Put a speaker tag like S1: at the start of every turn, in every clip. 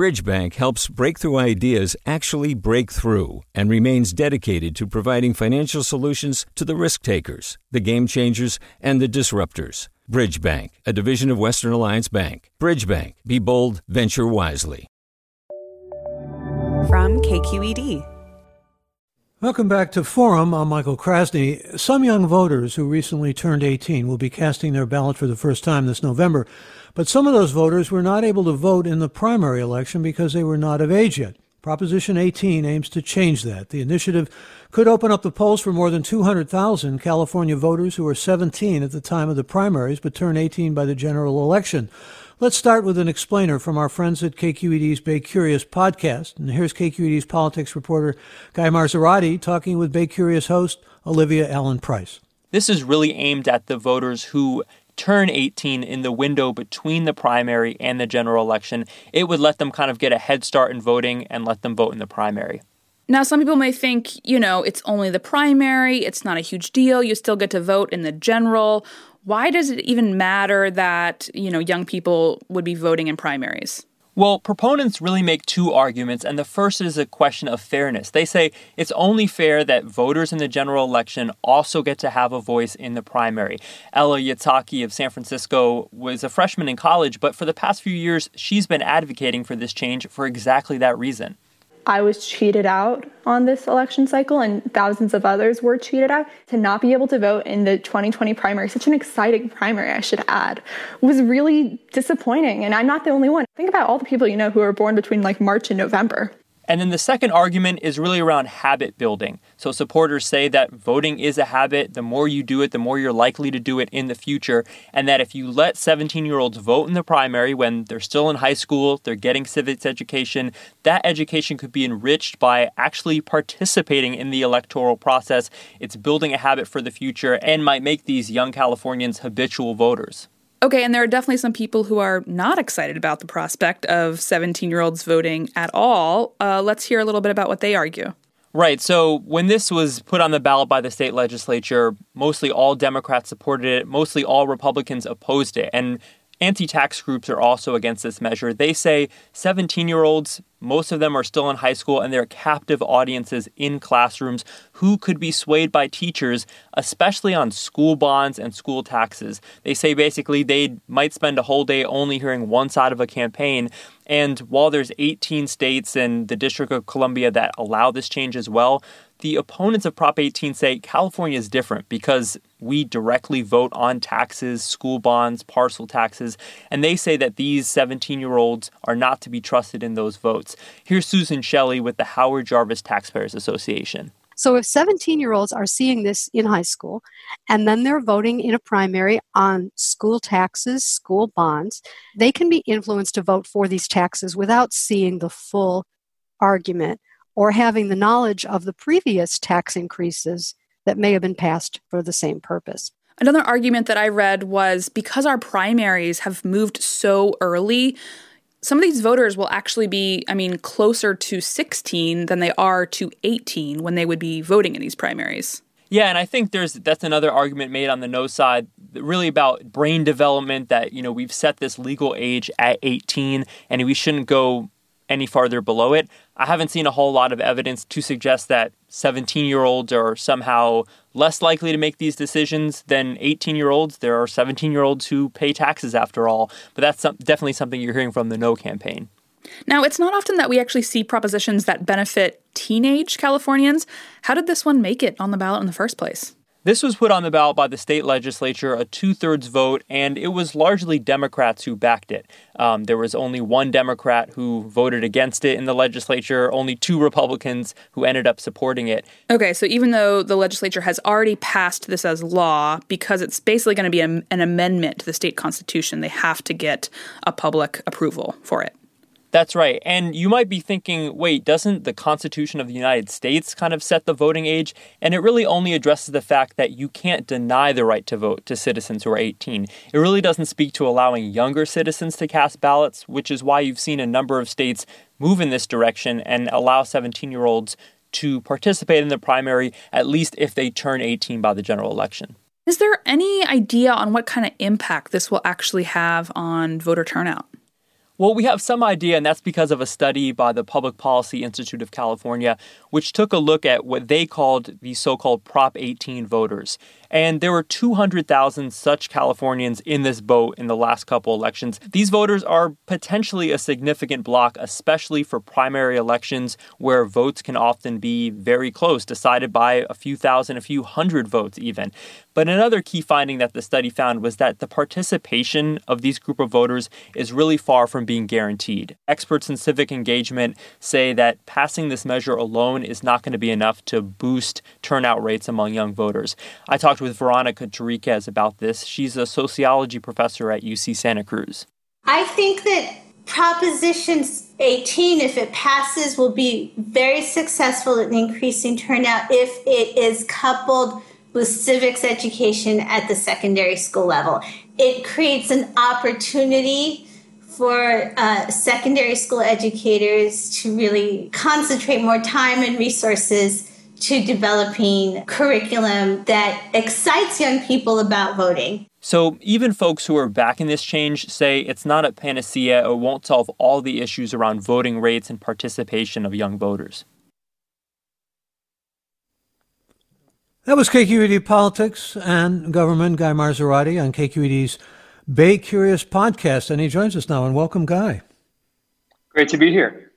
S1: Bridgebank helps breakthrough ideas actually break through and remains dedicated to providing financial solutions to the risk takers, the game changers, and the disruptors. Bridgebank, a division of Western Alliance Bank. Bridgebank, be bold, venture wisely.
S2: From KQED.
S3: Welcome back to Forum. I'm Michael Krasny. Some young voters who recently turned 18 will be casting their ballot for the first time this November. But some of those voters were not able to vote in the primary election because they were not of age yet. Proposition 18 aims to change that. The initiative could open up the polls for more than 200,000 California voters who are 17 at the time of the primaries but turn 18 by the general election. Let's start with an explainer from our friends at KQED's Bay Curious podcast. And here's KQED's politics reporter Guy Marzorati talking with Bay Curious host Olivia Allen Price.
S4: This is really aimed at the voters who turn 18 in the window between the primary and the general election, it would let them kind of get a head start in voting and let them vote in the primary.
S5: Now, some people may think, you know, it's only the primary, it's not a huge deal, you still get to vote in the general. Why does it even matter that, you know, young people would be voting in primaries?
S4: Well, proponents really make two arguments, and the first is a question of fairness. They say it's only fair that voters in the general election also get to have a voice in the primary. Ella Itzhaki of San Francisco was a freshman in college, but for the past few years, she's been advocating for this change for exactly that reason.
S6: I was cheated out on this election cycle, and thousands of others were cheated out. To not be able to vote in the 2020 primary, such an exciting primary, I should add, was really disappointing. And I'm not the only one. Think about all the people you know who were born between like March and November.
S4: And then the second argument is really around habit building. So supporters say that voting is a habit. The more you do it, the more you're likely to do it in the future. And that if you let 17 year olds vote in the primary when they're still in high school, they're getting civics education, that education could be enriched by actually participating in the electoral process. It's building a habit for the future and might make these young Californians habitual voters.
S5: Okay, and there are definitely some people who are not excited about the prospect of 17 year olds voting at all. Uh, let's hear a little bit about what they argue.
S4: Right. So when this was put on the ballot by the state legislature, mostly all Democrats supported it, mostly all Republicans opposed it. And Anti tax groups are also against this measure. They say 17 year olds, most of them are still in high school, and they're captive audiences in classrooms who could be swayed by teachers, especially on school bonds and school taxes. They say basically they might spend a whole day only hearing one side of a campaign. And while there's 18 states and the District of Columbia that allow this change as well, the opponents of Prop 18 say California is different because we directly vote on taxes, school bonds, parcel taxes, and they say that these 17 year olds are not to be trusted in those votes. Here's Susan Shelley with the Howard Jarvis Taxpayers Association.
S7: So if 17 year olds are seeing this in high school and then they're voting in a primary on school taxes, school bonds, they can be influenced to vote for these taxes without seeing the full argument or having the knowledge of the previous tax increases that may have been passed for the same purpose.
S5: Another argument that I read was because our primaries have moved so early, some of these voters will actually be, I mean, closer to 16 than they are to 18 when they would be voting in these primaries.
S4: Yeah, and I think there's that's another argument made on the no side, really about brain development that, you know, we've set this legal age at 18 and we shouldn't go any farther below it. I haven't seen a whole lot of evidence to suggest that 17 year olds are somehow less likely to make these decisions than 18 year olds. There are 17 year olds who pay taxes after all, but that's some, definitely something you're hearing from the no campaign.
S5: Now, it's not often that we actually see propositions that benefit teenage Californians. How did this one make it on the ballot in the first place?
S4: This was put on the ballot by the state legislature, a two thirds vote, and it was largely Democrats who backed it. Um, there was only one Democrat who voted against it in the legislature, only two Republicans who ended up supporting it.
S5: Okay, so even though the legislature has already passed this as law, because it's basically going to be an amendment to the state constitution, they have to get a public approval for it.
S4: That's right. And you might be thinking, wait, doesn't the Constitution of the United States kind of set the voting age? And it really only addresses the fact that you can't deny the right to vote to citizens who are 18. It really doesn't speak to allowing younger citizens to cast ballots, which is why you've seen a number of states move in this direction and allow 17 year olds to participate in the primary, at least if they turn 18 by the general election.
S5: Is there any idea on what kind of impact this will actually have on voter turnout?
S8: Well, we have some idea, and that's because of a study by the Public Policy Institute of California, which took a look at what they called the so called Prop 18 voters. And there were 200,000 such Californians in this boat in the last couple elections. These voters are potentially a significant block, especially for primary elections where votes can often be very close, decided by a few thousand, a few hundred votes even. But another key finding that the study found was that the participation of these group of voters is really far from being guaranteed. Experts in civic engagement say that passing this measure alone is not going to be enough to boost turnout rates among young voters. I talked with Veronica Terriquez about this. She's a sociology professor at UC Santa Cruz.
S9: I think that Proposition 18, if it passes, will be very successful in increasing turnout if it is coupled with civics education at the secondary school level. It creates an opportunity for uh, secondary school educators to really concentrate more time and resources to developing curriculum that excites young people about voting.
S8: So, even folks who are backing this change say it's not a panacea or won't solve all the issues around voting rates and participation of young voters.
S3: That was KQED Politics and Government, Guy Marzorati on KQED's Bay Curious podcast. And he joins us now. And welcome, Guy.
S4: Great to be here.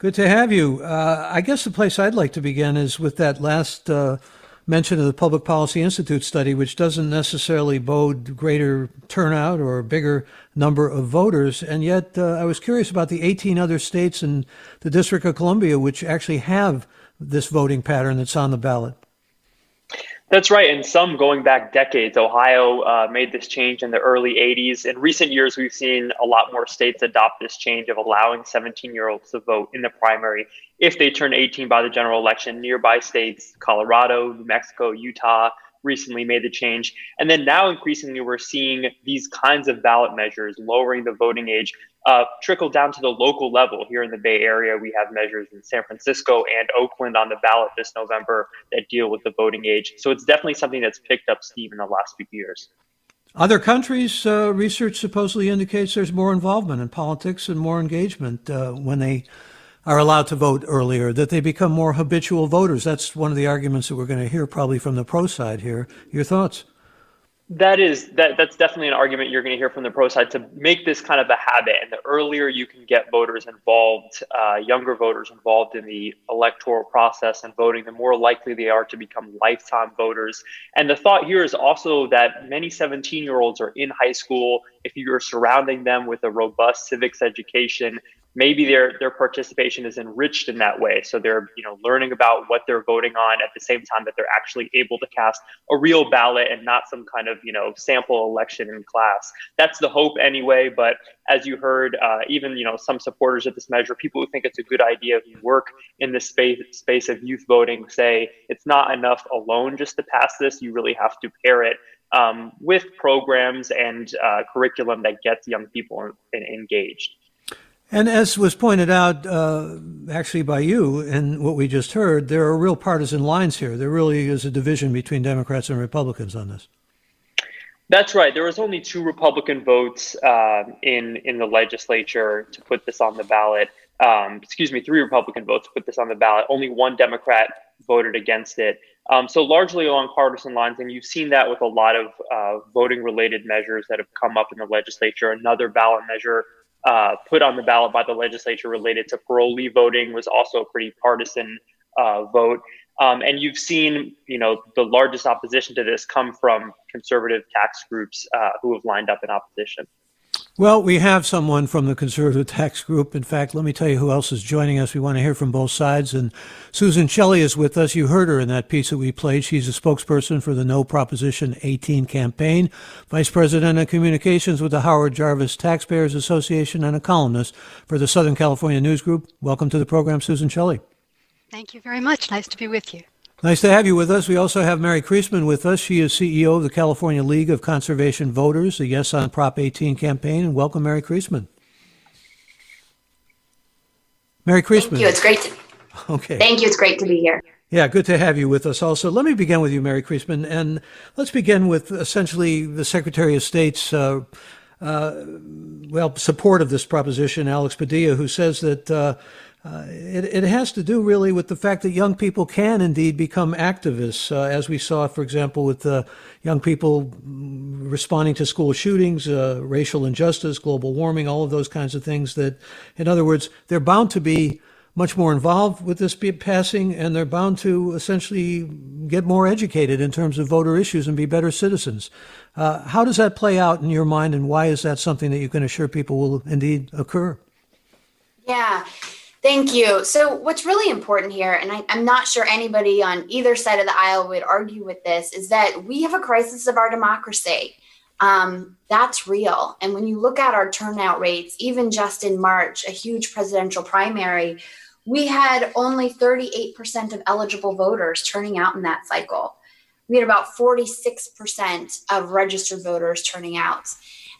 S3: Good to have you. Uh, I guess the place I'd like to begin is with that last uh, mention of the Public Policy Institute study, which doesn't necessarily bode greater turnout or a bigger number of voters. And yet, uh, I was curious about the 18 other states and the District of Columbia, which actually have this voting pattern that's on the ballot.
S4: That's right. And some going back decades. Ohio uh, made this change in the early 80s. In recent years, we've seen a lot more states adopt this change of allowing 17 year olds to vote in the primary if they turn 18 by the general election. Nearby states, Colorado, New Mexico, Utah, recently made the change. And then now increasingly, we're seeing these kinds of ballot measures lowering the voting age uh, trickle down to the local level. Here in the Bay Area, we have measures in San Francisco and Oakland on the ballot this November that deal with the voting age. So it's definitely something that's picked up steam in the last few years.
S3: Other countries, uh, research supposedly indicates there's more involvement in politics and more engagement uh, when they are allowed to vote earlier, that they become more habitual voters. That's one of the arguments that we're going to hear probably from the pro side here. Your thoughts?
S4: That is that that's definitely an argument you're going to hear from the pro side to make this kind of a habit. And the earlier you can get voters involved, uh, younger voters involved in the electoral process and voting, the more likely they are to become lifetime voters. And the thought here is also that many 17 year olds are in high school. If you're surrounding them with a robust civics education, maybe their their participation is enriched in that way. So they're you know learning about what they're voting on at the same time that they're actually able to cast a real ballot and not some kind of you know sample election in class. That's the hope anyway but as you heard uh, even you know some supporters of this measure people who think it's a good idea who work in the space space of youth voting say it's not enough alone just to pass this. You really have to pair it um, with programs and uh, curriculum that gets young people in, in engaged
S3: and as was pointed out, uh, actually by you and what we just heard, there are real partisan lines here. There really is a division between Democrats and Republicans on this.
S4: That's right. There was only two Republican votes uh, in in the legislature to put this on the ballot. Um, excuse me, three Republican votes to put this on the ballot. Only one Democrat voted against it. Um, so largely along partisan lines, and you've seen that with a lot of uh, voting related measures that have come up in the legislature. Another ballot measure uh, put on the ballot by the legislature related to parolee voting was also a pretty partisan uh, vote. Um, and you've seen, you know, the largest opposition to this come from conservative tax groups uh, who have lined up in opposition.
S3: Well, we have someone from the conservative tax group. In fact, let me tell you who else is joining us. We want to hear from both sides. And Susan Shelley is with us. You heard her in that piece that we played. She's a spokesperson for the No Proposition 18 campaign, vice president of communications with the Howard Jarvis Taxpayers Association, and a columnist for the Southern California News Group. Welcome to the program, Susan Shelley.
S7: Thank you very much. Nice to be with you.
S3: Nice to have you with us. We also have Mary Creasman with us. She is CEO of the California League of Conservation Voters, the Yes on Prop 18 campaign. And welcome, Mary Creasman. Mary Creasman.
S10: Thank you. It's great. To,
S3: okay.
S10: Thank you. It's great to be here.
S3: Yeah, good to have you with us also. Let me begin with you, Mary Creasman, and let's begin with essentially the Secretary of State's uh, uh, well, support of this proposition, Alex Padilla, who says that uh, uh, it, it, has to do really with the fact that young people can indeed become activists, uh, as we saw, for example, with uh, young people responding to school shootings, uh, racial injustice, global warming, all of those kinds of things. That, in other words, they're bound to be much more involved with this passing, and they're bound to essentially get more educated in terms of voter issues and be better citizens. Uh, how does that play out in your mind, and why is that something that you can assure people will indeed occur?
S10: Yeah. Thank you. So, what's really important here, and I, am not sure anybody on either side of the aisle would argue with this, is that we have a crisis of our democracy. Um, that's real. And when you look at our turnout rates, even just in March, a huge presidential primary, we had only 38% of eligible voters turning out in that cycle. We had about 46% of registered voters turning out.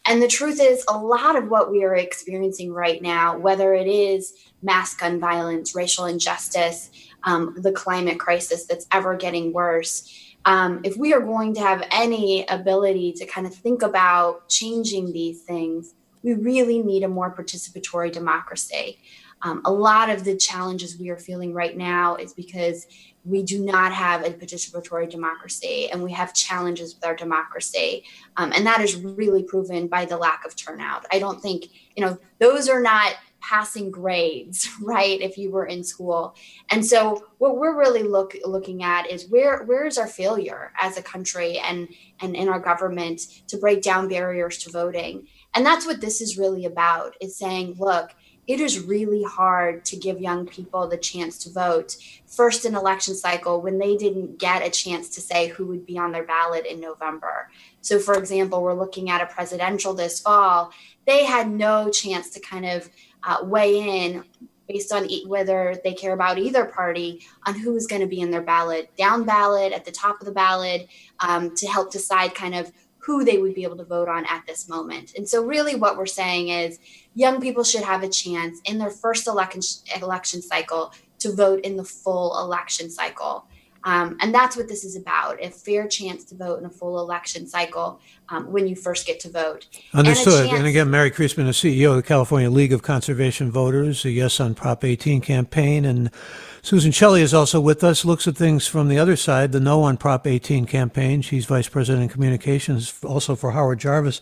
S10: And the truth is, a lot of what we are experiencing right now, whether it is mass gun violence, racial injustice, um, the climate crisis that's ever getting worse, um, if we are going to have any ability to kind of think about changing these things, we really need a more participatory democracy. Um, a lot of the challenges we are feeling right now is because we do not have a participatory democracy and we have challenges with our democracy. Um, and that is really proven by the lack of turnout. I don't think, you know, those are not passing grades, right? If you were in school. And so what we're really look, looking at is where where is our failure as a country and and in our government to break down barriers to voting. And that's what this is really about is saying, look, it is really hard to give young people the chance to vote first in election cycle when they didn't get a chance to say who would be on their ballot in November. So, for example, we're looking at a presidential this fall. They had no chance to kind of uh, weigh in based on e- whether they care about either party on who is going to be in their ballot, down ballot, at the top of the ballot, um, to help decide kind of who they would be able to vote on at this moment. And so, really, what we're saying is young people should have a chance in their first election, election cycle to vote in the full election cycle. Um, and that's what this is about a fair chance to vote in a full election cycle um, when you first get to vote.
S3: Understood. And, and, again, Mary Creasman, the CEO of the California League of Conservation Voters, a Yes on Prop 18 campaign. And Susan Shelley is also with us, looks at things from the other side, the No on Prop 18 campaign. She's Vice President of Communications, also for Howard Jarvis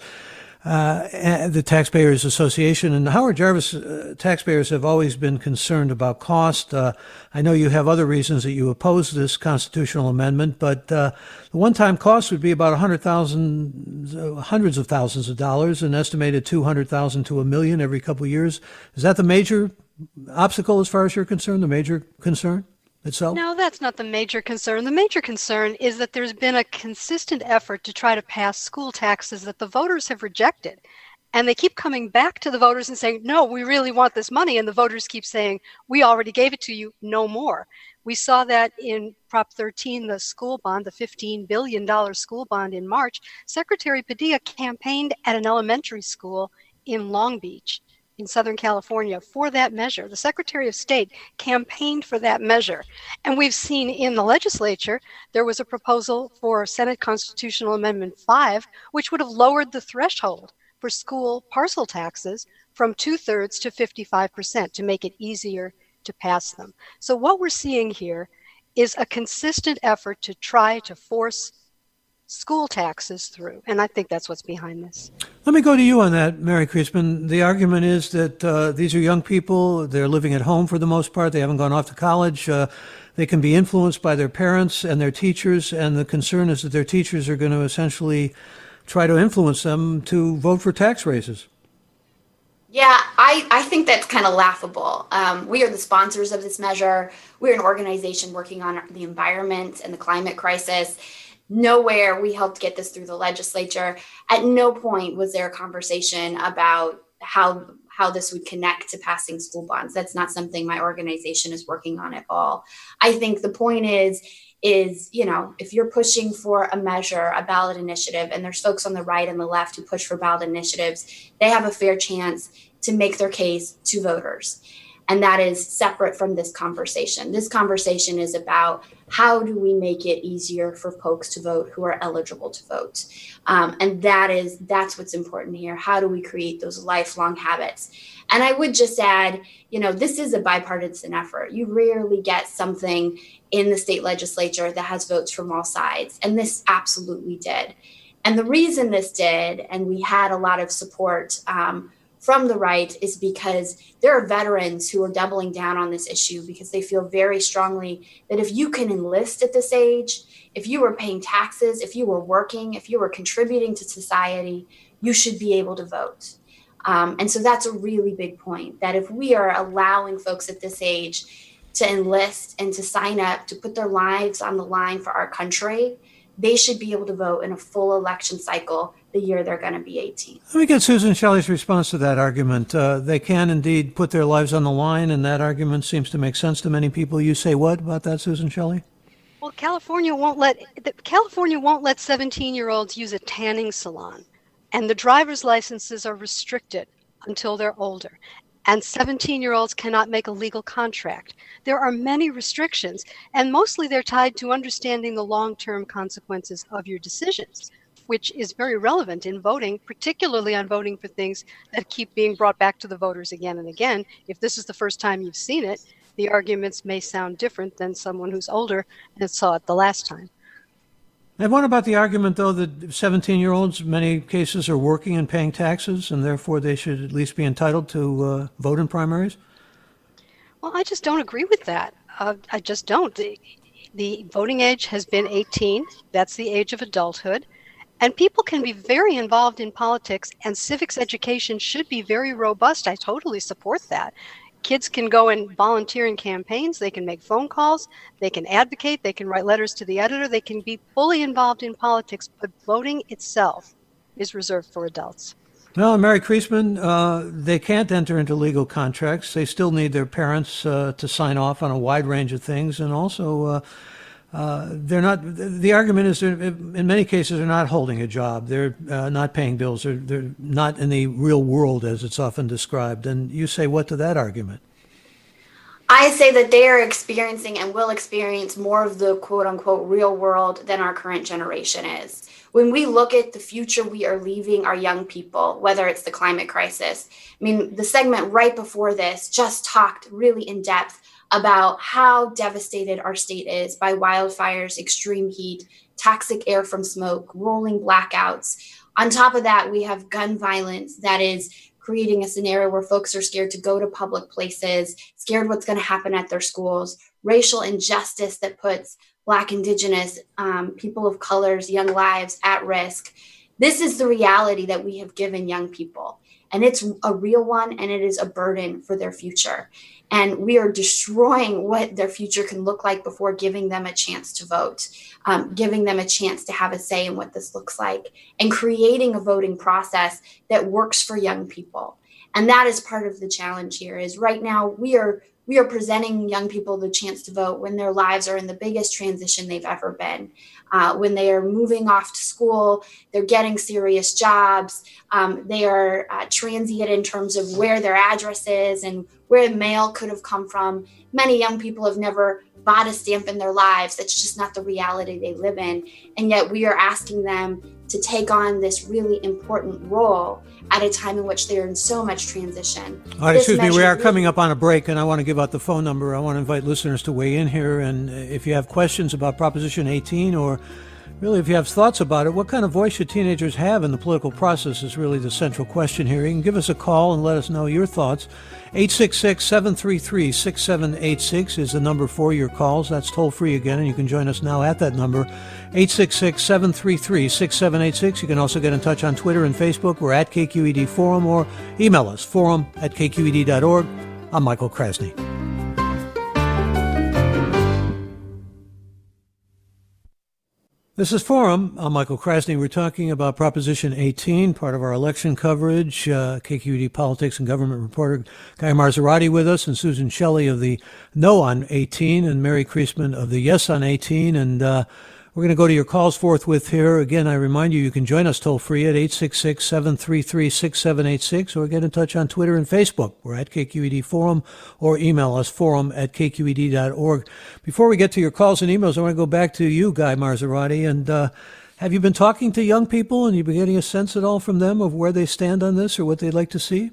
S3: uh, the Taxpayers Association. And Howard Jarvis uh, taxpayers have always been concerned about cost. Uh, I know you have other reasons that you oppose this constitutional amendment, but uh, the one-time cost would be about 100,000, uh, hundreds of thousands of dollars, an estimated 200,000 to a million every couple of years. Is that the major obstacle as far as you're concerned, the major concern? Itself?
S7: No, that's not the major concern. The major concern is that there's been a consistent effort to try to pass school taxes that the voters have rejected. And they keep coming back to the voters and saying, no, we really want this money. And the voters keep saying, we already gave it to you, no more. We saw that in Prop 13, the school bond, the $15 billion school bond in March. Secretary Padilla campaigned at an elementary school in Long Beach in Southern California for that measure. The Secretary of State campaigned for that measure. And we've seen in the legislature, there was a proposal for Senate Constitutional Amendment 5, which would have lowered the threshold for school parcel taxes from two thirds to 55% to make it easier to pass them. So, what we're seeing here is a consistent effort to try to force school taxes through. And I think that's what's behind this.
S3: Let me go to you on that, Mary Creasman. The argument is that uh, these are young people. They're living at home for the most part. They haven't gone off to college. Uh, they can be influenced by their parents and their teachers. And the concern is that their teachers are going to essentially try to influence them to vote for tax raises.
S10: Yeah, I, I think that's kind of laughable. Um, we are the sponsors of this measure. We're an organization working on the environment and the climate crisis nowhere we helped get this through the legislature. At no point was there a conversation about how how this would connect to passing school bonds. That's not something my organization is working on at all. I think the point is is you know if you're pushing for a measure a ballot initiative and there's folks on the right and the left who push for ballot initiatives they have a fair chance to make their case to voters And that is separate from this conversation. This conversation is about how do we make it easier for folks to vote who are eligible to vote. Um, and that is that's what's important here. How do we create those lifelong habits? And i would just add you know this is a bipartisan effort. You rarely get something in the state legislature that has votes from all sides. And this absolutely did. And the reason this did and we had a lot of support um, from the right is because there are veterans who are doubling down on this issue because they feel very strongly that if you can enlist at this age, if you were paying taxes, if you were working, if you were contributing to society, you should be able to vote. Um, and so that's a really big point that if we are allowing folks at this age to enlist and to sign up to put their lives on the line for our country, they should be able to vote in a full election cycle the year they're going to be 18.
S3: Let me get Susan Shelley's response to that argument. Uh, they can indeed put their lives on the line, and that argument seems to make sense to many people. You say what about that, Susan Shelley?
S7: Well, California won't let California won't let 17-year-olds use a tanning salon, and the driver's licenses are restricted until they're older and 17 year olds cannot make a legal contract. There are many restrictions, and mostly they're tied to understanding the long term consequences of your decisions, which is very relevant in voting, particularly on voting for things that keep being brought back to the voters again and again. If this is the first time you've seen it, the arguments may sound different than someone who's older and saw it the last time.
S3: And what about the argument, though, that 17 year olds, many cases, are working and paying taxes, and therefore they should at least be entitled to uh, vote in primaries?
S7: Well, I just don't agree with that. Uh, I just don't. The, the voting age has been 18, that's the age of adulthood. And people can be very involved in politics, and civics education should be very robust. I totally support that kids can go and volunteer in campaigns, they can make phone calls, they can advocate, they can write letters to the editor, they can be fully involved in politics, but voting itself is reserved for adults.
S3: Well, Mary Creasman, uh, they can't enter into legal contracts. They still need their parents uh, to sign off on a wide range of things, and also uh, uh, they're not. The argument is, in many cases, they're not holding a job. They're uh, not paying bills. They're, they're not in the real world, as it's often described. And you say what to that argument?
S10: I say that they are experiencing and will experience more of the quote unquote real world than our current generation is. When we look at the future we are leaving our young people, whether it's the climate crisis, I mean, the segment right before this just talked really in depth about how devastated our state is by wildfires, extreme heat, toxic air from smoke, rolling blackouts. On top of that, we have gun violence that is creating a scenario where folks are scared to go to public places, scared what's going to happen at their schools, racial injustice that puts Black, Indigenous, um, people of colors, young lives at risk. This is the reality that we have given young people. And it's a real one and it is a burden for their future. And we are destroying what their future can look like before giving them a chance to vote um, giving them a chance to have a say in what this looks like and creating a voting process that works for young people. And that is part of the challenge here is right now we are we are presenting young people the chance to vote when their lives are in the biggest transition they've ever been uh, when they are moving off to school, they're getting serious jobs, um, they are uh, transient in terms of where their address is and where mail could have come from. Many young people have never bought a stamp in their lives. That's just not the reality they live in. And yet we are asking them to take on this really important role at a time in which they're in so much transition.
S3: All right, this excuse me, we are coming up on a break, and I want to give out the phone number. I want to invite listeners to weigh in here. And if you have questions about Proposition 18 or really, if you have thoughts about it, what kind of voice should teenagers have in the political process is really the central question here. You can give us a call and let us know your thoughts. 866 733 6786 is the number for your calls. That's toll free again, and you can join us now at that number, 866 733 6786. You can also get in touch on Twitter and Facebook. We're at KQED Forum or email us, forum at kqed.org. I'm Michael Krasny. This is Forum. I'm Michael Krasny. We're talking about Proposition 18, part of our election coverage. Uh, KQED politics and government reporter Guy Marzorati with us, and Susan Shelley of the No on 18, and Mary Creasman of the Yes on 18. And uh, We're going to go to your calls forthwith here. Again, I remind you, you can join us toll free at 866 733 6786 or get in touch on Twitter and Facebook. We're at KQED Forum or email us forum at kqed.org. Before we get to your calls and emails, I want to go back to you, Guy Marzorati. And uh, have you been talking to young people and you've been getting a sense at all from them of where they stand on this or what they'd like to see?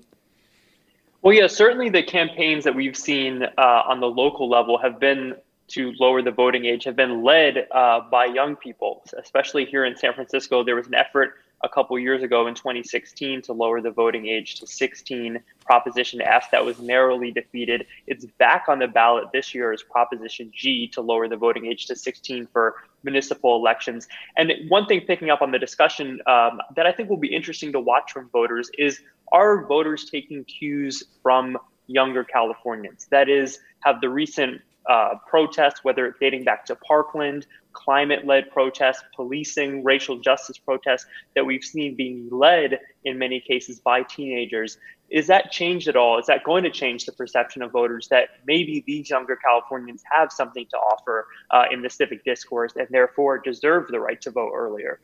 S4: Well, yeah, certainly the campaigns that we've seen uh, on the local level have been to lower the voting age have been led uh, by young people, especially here in San Francisco. There was an effort a couple years ago in 2016 to lower the voting age to 16, Proposition F, that was narrowly defeated. It's back on the ballot this year as Proposition G to lower the voting age to 16 for municipal elections. And one thing picking up on the discussion um, that I think will be interesting to watch from voters is are voters taking cues from younger Californians? That is, have the recent uh, protests, whether it's dating back to Parkland, climate led protests, policing, racial justice protests that we've seen being led in many cases by teenagers. Is that changed at all? Is that going to change the perception of voters that maybe these younger Californians have something to offer uh, in the civic discourse and therefore deserve the right to vote earlier?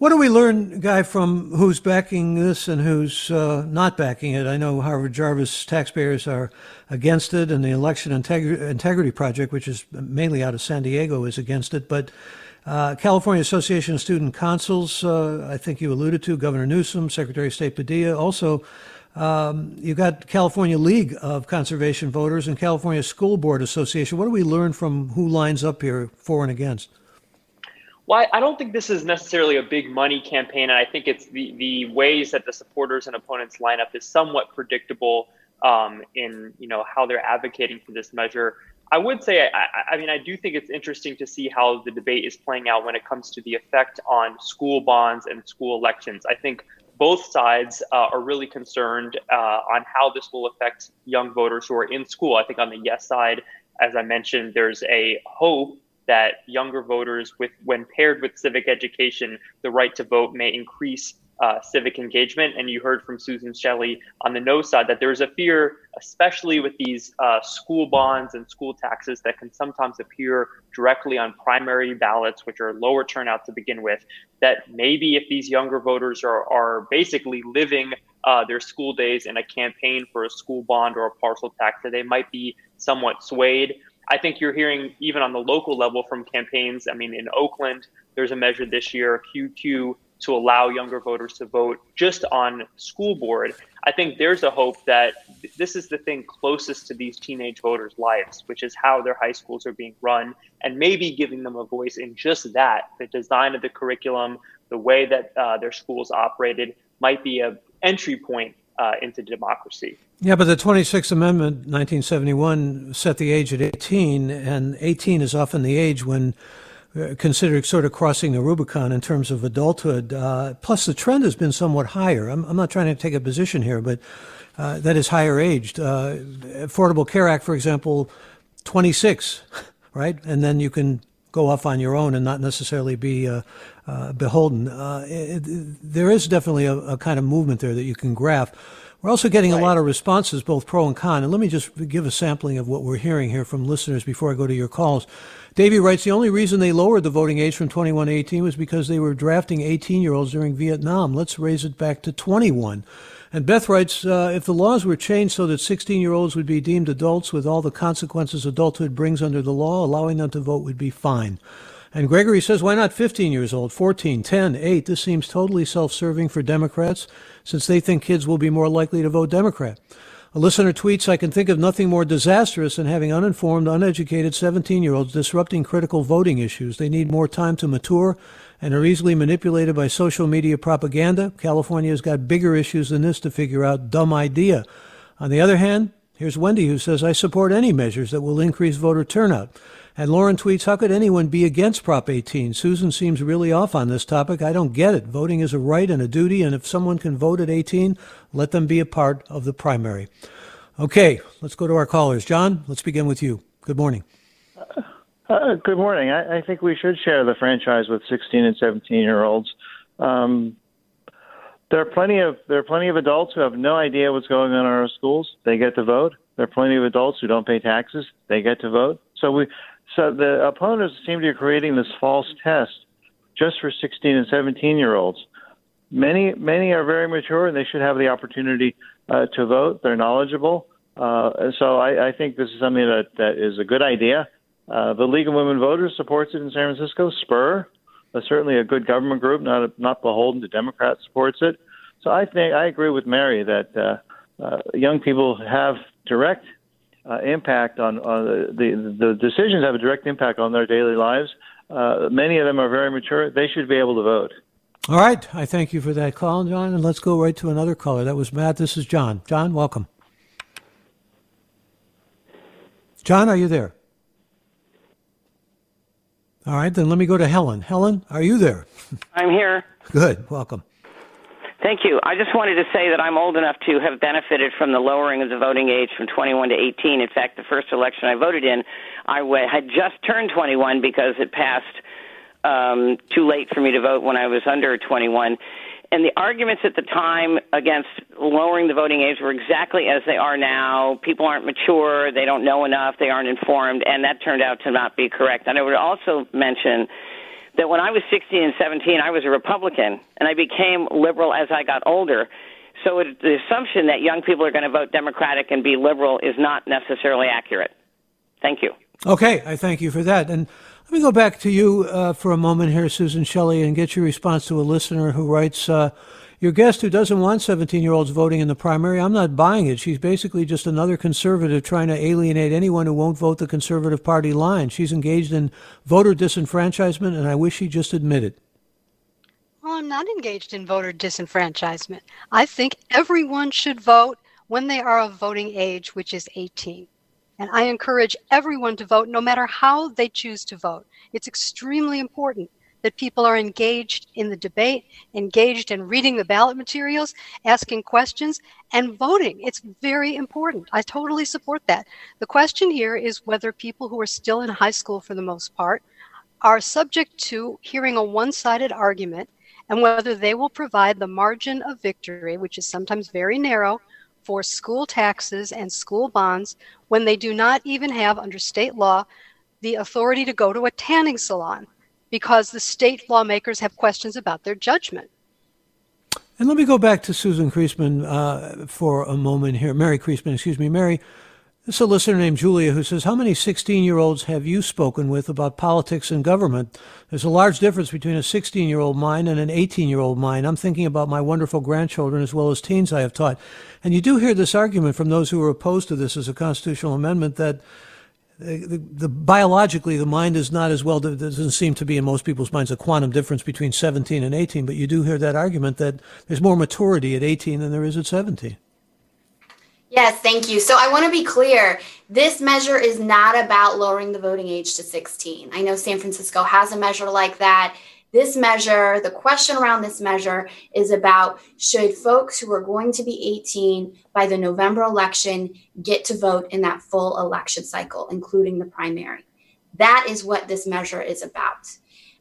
S3: What do we learn, Guy, from who's backing this and who's uh, not backing it? I know Howard Jarvis taxpayers are against it, and the Election Integ- Integrity Project, which is mainly out of San Diego, is against it. But uh, California Association of Student Councils, uh, I think you alluded to, Governor Newsom, Secretary of State Padilla. Also, um, you got California League of Conservation Voters and California School Board Association. What do we learn from who lines up here for and against?
S4: Well, I don't think this is necessarily a big money campaign, and I think it's the the ways that the supporters and opponents line up is somewhat predictable um, in you know how they're advocating for this measure. I would say, I, I, mean, I do think it's interesting to see how the debate is playing out when it comes to the effect on school bonds and school elections. I think both sides uh, are really concerned uh, on how this will affect young voters who are in school. I think on the yes side, as I mentioned, there's a hope that younger voters, with when paired with civic education, the right to vote may increase uh, civic engagement. And you heard from Susan Shelley on the no side that there's a fear, especially with these uh, school bonds and school taxes that can sometimes appear directly on primary ballots, which are lower turnout to begin with, that maybe if these younger voters are, are basically living uh, their school days in a campaign for a school bond or a parcel tax, that they might be somewhat swayed. I think you're hearing even on the local level from campaigns. I mean, in Oakland, there's a measure this year, QQ, to allow younger voters to vote just on school board. I think there's a hope that this is the thing closest to these teenage voters' lives, which is how their high schools are being run, and maybe giving them a voice in just that. The design of the curriculum, the way that uh, their schools operated, might be a entry point uh, into democracy.
S3: Yeah, but the 26th Amendment, 1971, set the age at 18, and 18 is often the age when uh, considered sort of crossing the Rubicon in terms of adulthood. Uh, plus, the trend has been somewhat higher. I'm, I'm, not trying to take a position here, but uh, that is higher aged. Uh, Affordable Care Act, for example, 26, right? And then you can go off on your own and not necessarily be uh, uh, beholden. Uh, it, there is definitely a, a, kind of movement there that you can graph. We're also getting right. a lot of responses, both pro and con. And let me just give a sampling of what we're hearing here from listeners before I go to your calls. Davey writes the only reason they lowered the voting age from 21 to 18 was because they were drafting 18 year olds during Vietnam. Let's raise it back to 21. And Beth writes, uh, if the laws were changed so that 16 year olds would be deemed adults with all the consequences adulthood brings under the law, allowing them to vote would be fine. And Gregory says, why not 15 years old, 14, 10, 8? This seems totally self serving for Democrats since they think kids will be more likely to vote Democrat. A listener tweets, I can think of nothing more disastrous than having uninformed, uneducated 17 year olds disrupting critical voting issues. They need more time to mature and are easily manipulated by social media propaganda. California's got bigger issues than this to figure out. Dumb idea. On the other hand, here's Wendy who says, I support any measures that will increase voter turnout. And Lauren tweets, How could anyone be against Prop 18? Susan seems really off on this topic. I don't get it. Voting is a right and a duty, and if someone can vote at 18, let them be a part of the primary. Okay, let's go to our callers. John, let's begin with you. Good morning.
S11: Uh, uh good morning. I, I, think we should share the franchise with 16 and 17 year olds. Um, there are plenty of there are plenty of adults who have no idea what's going on in our schools. They get to vote. There are plenty of adults who don't pay taxes. They get to vote. So we So the opponents seem to be creating this false test just for 16 and 17 year olds. Many, many are very mature and they should have the opportunity uh, to vote. They're knowledgeable. Uh, so I, I think this is something that, that is a good idea. Uh, the League of Women Voters supports it in San Francisco. Spur, uh, certainly a good government group, not not beholden to Democrats, supports it. So I think I agree with Mary that uh, uh, young people have direct uh, impact on, on the, the the decisions have a direct impact on their daily lives. Uh, many of them are very mature. They should be able to vote.
S3: All right. I thank you for that call, John. And let's go right to another caller. That was Matt. This is John. John, welcome. John, are you there? All right, then let me go to Helen. Helen, are you there?
S12: I'm here.
S3: Good. Welcome.
S12: Thank you. I just wanted to say that I'm old enough to have benefited from the lowering of the voting age from 21 to 18. In fact, the first election I voted in, I had just turned 21 because it passed um, too late for me to vote when I was under 21. And the arguments at the time against lowering the voting age were exactly as they are now. People aren't mature, they don't know enough, they aren't informed, and that turned out to not be correct. And I would also mention that when I was 16 and 17, I was a Republican, and I became liberal as I got older. So it, the assumption that young people are going to vote Democratic and be liberal is not necessarily accurate. Thank you.
S3: Okay, I thank you for that. And let me go back to you uh, for a moment here, Susan Shelley, and get your response to a listener who writes. Uh, your guest who doesn't want 17 year olds voting in the primary, I'm not buying it. She's basically just another conservative trying to alienate anyone who won't vote the conservative party line. She's engaged in voter disenfranchisement, and I wish she'd just admit it.
S7: Well, I'm not engaged in voter disenfranchisement. I think everyone should vote when they are of voting age, which is 18. And I encourage everyone to vote no matter how they choose to vote. It's extremely important that people are engaged in the debate, engaged in reading the ballot materials, asking questions, and voting. It's very important. I totally support that. The question here is whether people who are still in high school, for the most part, are subject to hearing a one sided argument and whether they will provide the margin of victory, which is sometimes very narrow, for school taxes and school bonds when they do not even have, under state law, the authority to go to a tanning salon because the state lawmakers have questions about their judgment.
S3: And let me go back to Susan Creasman uh, for a moment here. Mary Creasman, excuse me. Mary, this is a listener named Julia who says, How many 16 year olds have you spoken with about politics and government? There's a large difference between a 16 year old mind and an 18 year old mind. I'm thinking about my wonderful grandchildren as well as teens I have taught. And you do hear this argument from those who are opposed to this as a constitutional amendment that the, the, biologically the mind is not as well there doesn't seem to be in most people's minds a quantum difference between 17 and 18 but you do hear that argument that there's more maturity at 18 than there is at 17
S10: yes thank you. So i want to be clear this measure is not about lowering the voting age to 16 i know san francisco has a measure like that this measure, the question around this measure is about should folks who are going to be 18 by the November election get to vote in that full election cycle, including the primary? That is what this measure is about.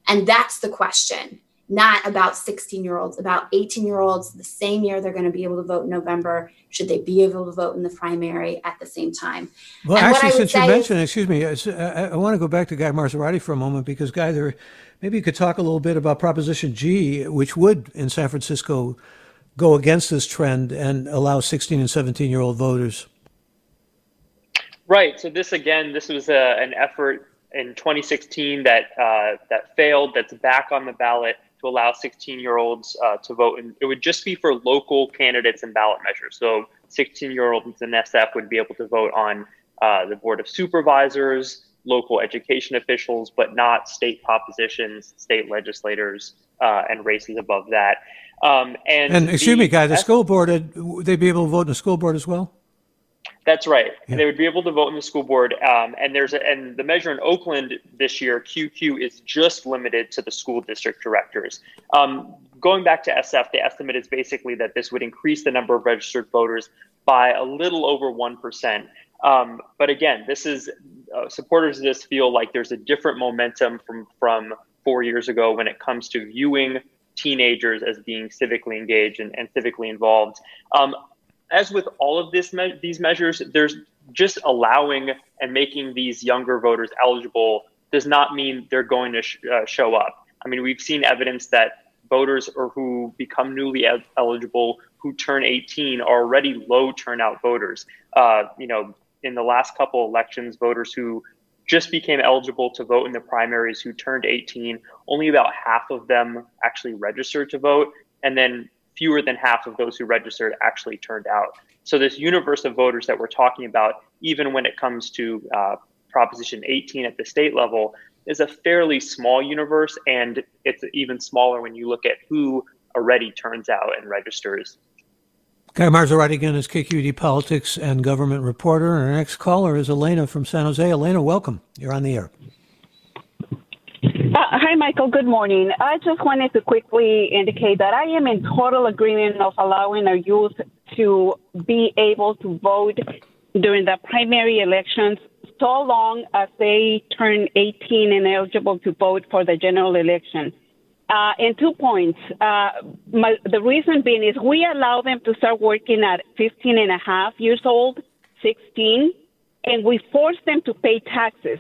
S10: And that's the question, not about 16 year olds, about 18 year olds, the same year they're going to be able to vote in November. Should they be able to vote in the primary at the same time?
S3: Well, and actually, since you mentioned, excuse me, I, I, want to go back to Guy Marzorati for a moment because, Guy, there Maybe you could talk a little bit about Proposition G, which would in San Francisco go against this trend and allow 16 and 17 year old voters.
S4: Right. So this again, this was a, an effort in 2016 that uh, that failed. That's back on the ballot to allow 16 year olds uh, to vote, and it would just be for local candidates and ballot measures. So 16 year olds in SF would be able to vote on uh, the board of supervisors, local education officials, but not state propositions, state legislators, uh, and races above that. Um, and,
S3: and excuse the, me, guy, the school board, they'd they be able to vote in the school board as well?
S4: That's right. Yeah. They would be able to vote in the school board. Um, and there's a, and the measure in Oakland this year, QQ, is just limited to the school district directors. Um, going back to SF, the estimate is basically that this would increase the number of registered voters by a little over one percent. Um, but again, this is uh, supporters of this feel like there's a different momentum from from four years ago when it comes to viewing teenagers as being civically engaged and, and civically involved. Um, as with all of this me- these measures, there's just allowing and making these younger voters eligible does not mean they're going to sh- uh, show up. I mean, we've seen evidence that voters or who become newly eligible who turn 18 are already low turnout voters. Uh, you know, in the last couple elections, voters who just became eligible to vote in the primaries who turned 18, only about half of them actually registered to vote, and then fewer than half of those who registered actually turned out. So this universe of voters that we're talking about, even when it comes to uh, Proposition 18 at the state level, is a fairly small universe, and it's even smaller when you look at who already turns out and registers.
S3: Guy Marzorati again is KQED politics and government reporter. And our next caller is Elena from San Jose. Elena, welcome. You're on the air.
S13: Uh, hi, Michael. Good morning. I just wanted to quickly indicate that I am in total agreement of allowing our youth to be able to vote during the primary elections so long as they turn 18 and eligible to vote for the general election. Uh, and two points. Uh, my, the reason being is we allow them to start working at 15 and a half years old, 16, and we force them to pay taxes.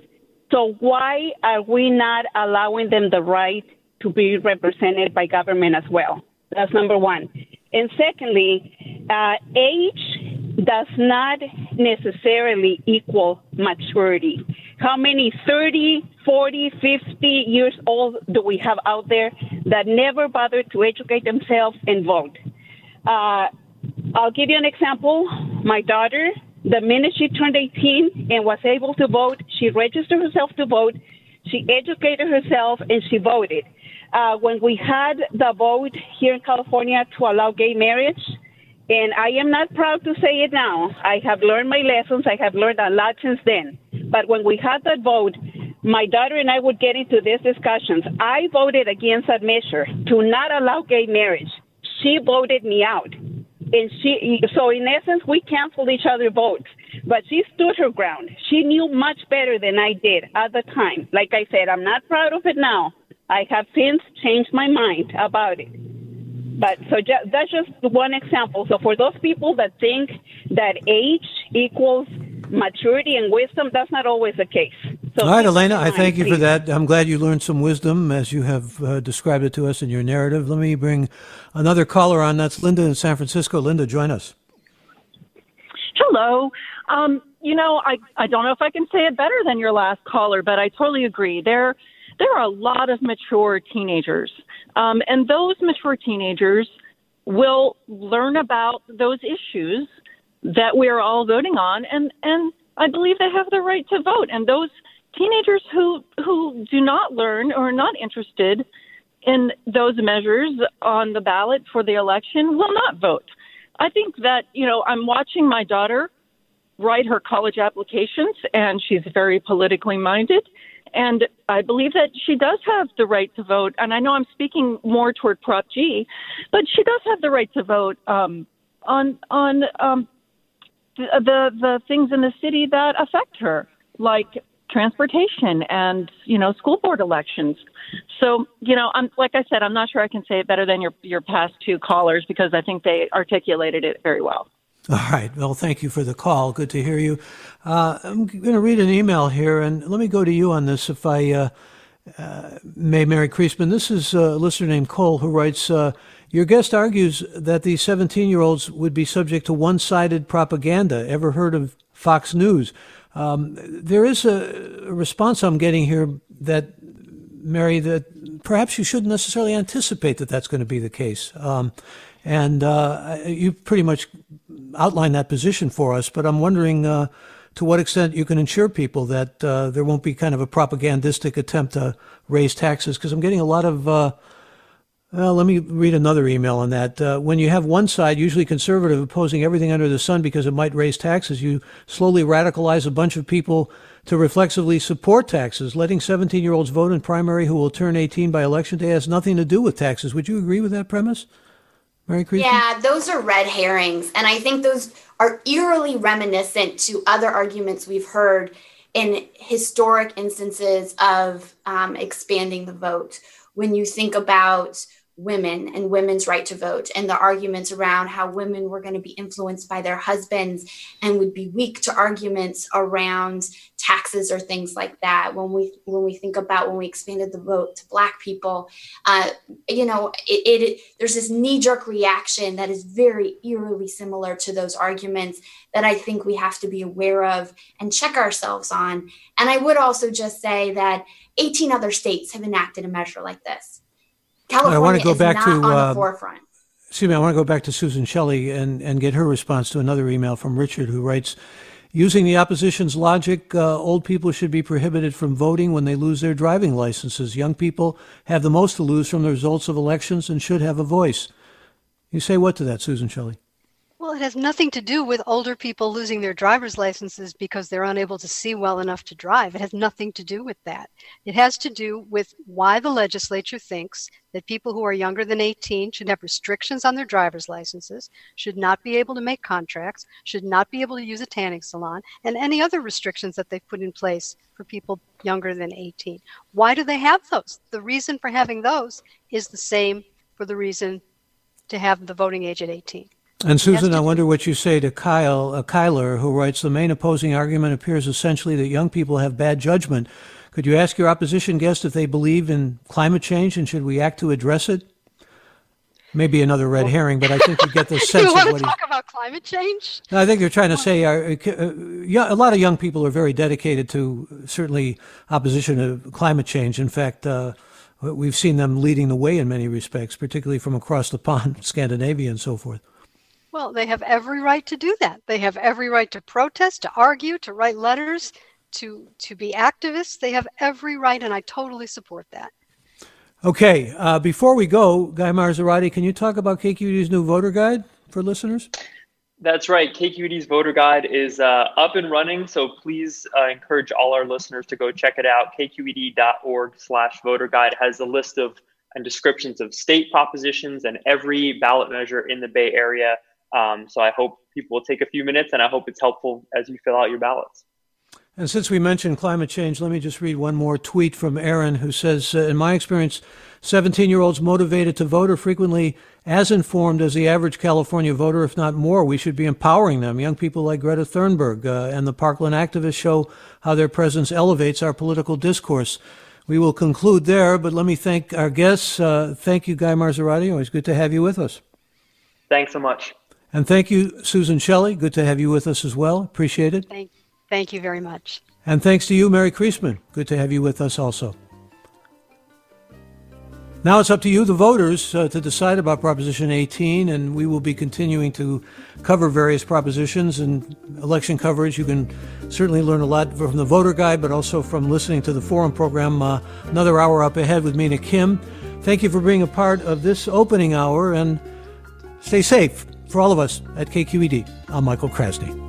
S13: So why are we not allowing them the right to be represented by government as well? That's number one. And secondly, uh, age does not necessarily equal maturity. How many 30, 40, 50 years old do we have out there that never bothered to educate themselves and vote? Uh, I'll give you an example. My daughter, the minute she turned 18 and was able to vote, she registered herself to vote, she educated herself, and she voted. Uh, when we had the vote here in California to allow gay marriage, and I am not proud to say it now. I have learned my lessons. I have learned a lot since then. But when we had that vote, my daughter and I would get into these discussions. I voted against that measure to not allow gay marriage. She voted me out. And she, so in essence, we canceled each other votes. But she stood her ground. She knew much better than I did at the time. Like I said, I'm not proud of it now. I have since changed my mind about it. But so ju- that's just one example. So for those people that think that age equals maturity and wisdom, that's not always the case.
S3: So All right, Elena, I thank you for that. I'm glad you learned some wisdom as you have uh, described it to us in your narrative. Let me bring another caller on. That's Linda in San Francisco. Linda, join us.
S14: Hello. Um, you know, I, I don't know if I can say it better than your last caller, but I totally agree. There, there are a lot of mature teenagers um, and those mature teenagers will learn about those issues that we are all voting on, and, and I believe they have the right to vote. And those teenagers who, who do not learn or are not interested in those measures on the ballot for the election will not vote. I think that, you know, I'm watching my daughter write her college applications, and she's very politically minded. And I believe that she does have the right to vote. And I know I'm speaking more toward Prop G, but she does have the right to vote um, on on um, the, the things in the city that affect her, like transportation and you know school board elections. So you know, I'm like I said, I'm not sure I can say it better than your your past two callers because I think they articulated it very well.
S3: All right. Well, thank you for the call. Good to hear you. Uh, I'm going to read an email here, and let me go to you on this, if I uh, may, Mary Creasman. This is a listener named Cole who writes uh, Your guest argues that these 17 year olds would be subject to one sided propaganda. Ever heard of Fox News? Um, there is a, a response I'm getting here that, Mary, that perhaps you shouldn't necessarily anticipate that that's going to be the case. Um, and uh, you pretty much outlined that position for us, but I'm wondering uh, to what extent you can ensure people that uh, there won't be kind of a propagandistic attempt to raise taxes, because I'm getting a lot of. Uh, well, let me read another email on that. Uh, when you have one side, usually conservative, opposing everything under the sun because it might raise taxes, you slowly radicalize a bunch of people to reflexively support taxes. Letting 17 year olds vote in primary who will turn 18 by election day has nothing to do with taxes. Would you agree with that premise? Mary
S10: Yeah, those are red herrings. And I think those are eerily reminiscent to other arguments we've heard in historic instances of um, expanding the vote. When you think about women and women's right to vote and the arguments around how women were going to be influenced by their husbands and would be weak to arguments around taxes or things like that. When we when we think about when we expanded the vote to black people uh, you know it, it there's this knee-jerk reaction that is very eerily similar to those arguments that i think we have to be aware of and check ourselves on. And i would also just say that 18 other states have enacted a measure like this California I want to go back to uh, forefront.
S3: Excuse me, I want to go back to Susan Shelley and, and get her response to another email from Richard who writes Using the opposition's logic, uh, old people should be prohibited from voting when they lose their driving licenses. Young people have the most to lose from the results of elections and should have a voice. You say what to that, Susan Shelley?
S7: Well, it has nothing to do with older people losing their driver's licenses because they're unable to see well enough to drive. It has nothing to do with that. It has to do with why the legislature thinks that people who are younger than 18 should have restrictions on their driver's licenses, should not be able to make contracts, should not be able to use a tanning salon, and any other restrictions that they've put in place for people younger than 18. Why do they have those? The reason for having those is the same for the reason to have the voting age at 18.
S3: And Susan, I wonder what you say to Kyle uh, Kyler, who writes the main opposing argument appears essentially that young people have bad judgment. Could you ask your opposition guest if they believe in climate change and should we act to address it? Maybe another red herring, but I think you get the sense
S7: you want
S3: of what
S7: to talk about climate change?
S3: I think they're trying to say uh, uh, a lot of young people are very dedicated to certainly opposition to climate change. In fact, uh, we've seen them leading the way in many respects, particularly from across the pond, Scandinavia, and so forth.
S7: Well, they have every right to do that. They have every right to protest, to argue, to write letters, to to be activists. They have every right, and I totally support that.
S3: Okay, uh, before we go, Guy Marzorati, can you talk about KQED's new voter guide for listeners?
S4: That's right. KQED's voter guide is uh, up and running, so please uh, encourage all our listeners to go check it out. KQED.org/slash voter guide has a list of and descriptions of state propositions and every ballot measure in the Bay Area um, so I hope people will take a few minutes and I hope it's helpful as you fill out your ballots.
S3: And since we mentioned climate change, let me just read one more tweet from Aaron who says, uh, In my experience, 17 year olds motivated to vote are frequently as informed as the average California voter, if not more. We should be empowering them. Young people like Greta Thunberg uh, and the Parkland activists show how their presence elevates our political discourse. We will conclude there, but let me thank our guests. Uh, thank you, Guy Marzorati. Always good to have you with us.
S4: Thanks so much.
S3: And thank you, Susan Shelley. Good to have you with us as well. Appreciate it.
S7: Thank, thank you very much.
S3: And thanks to you, Mary Creasman. Good to have you with us also. Now it's up to you, the voters, uh, to decide about Proposition 18, and we will be continuing to cover various propositions and election coverage. You can certainly learn a lot from the voter guide, but also from listening to the forum program. Uh, another hour up ahead with Mina Kim. Thank you for being a part of this opening hour, and stay safe. For all of us at KQED, I'm Michael Krasny.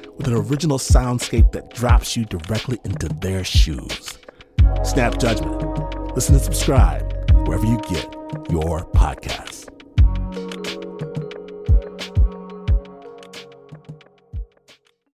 S15: with an original soundscape that drops you directly into their shoes. Snap Judgment. Listen and subscribe wherever you get your podcasts.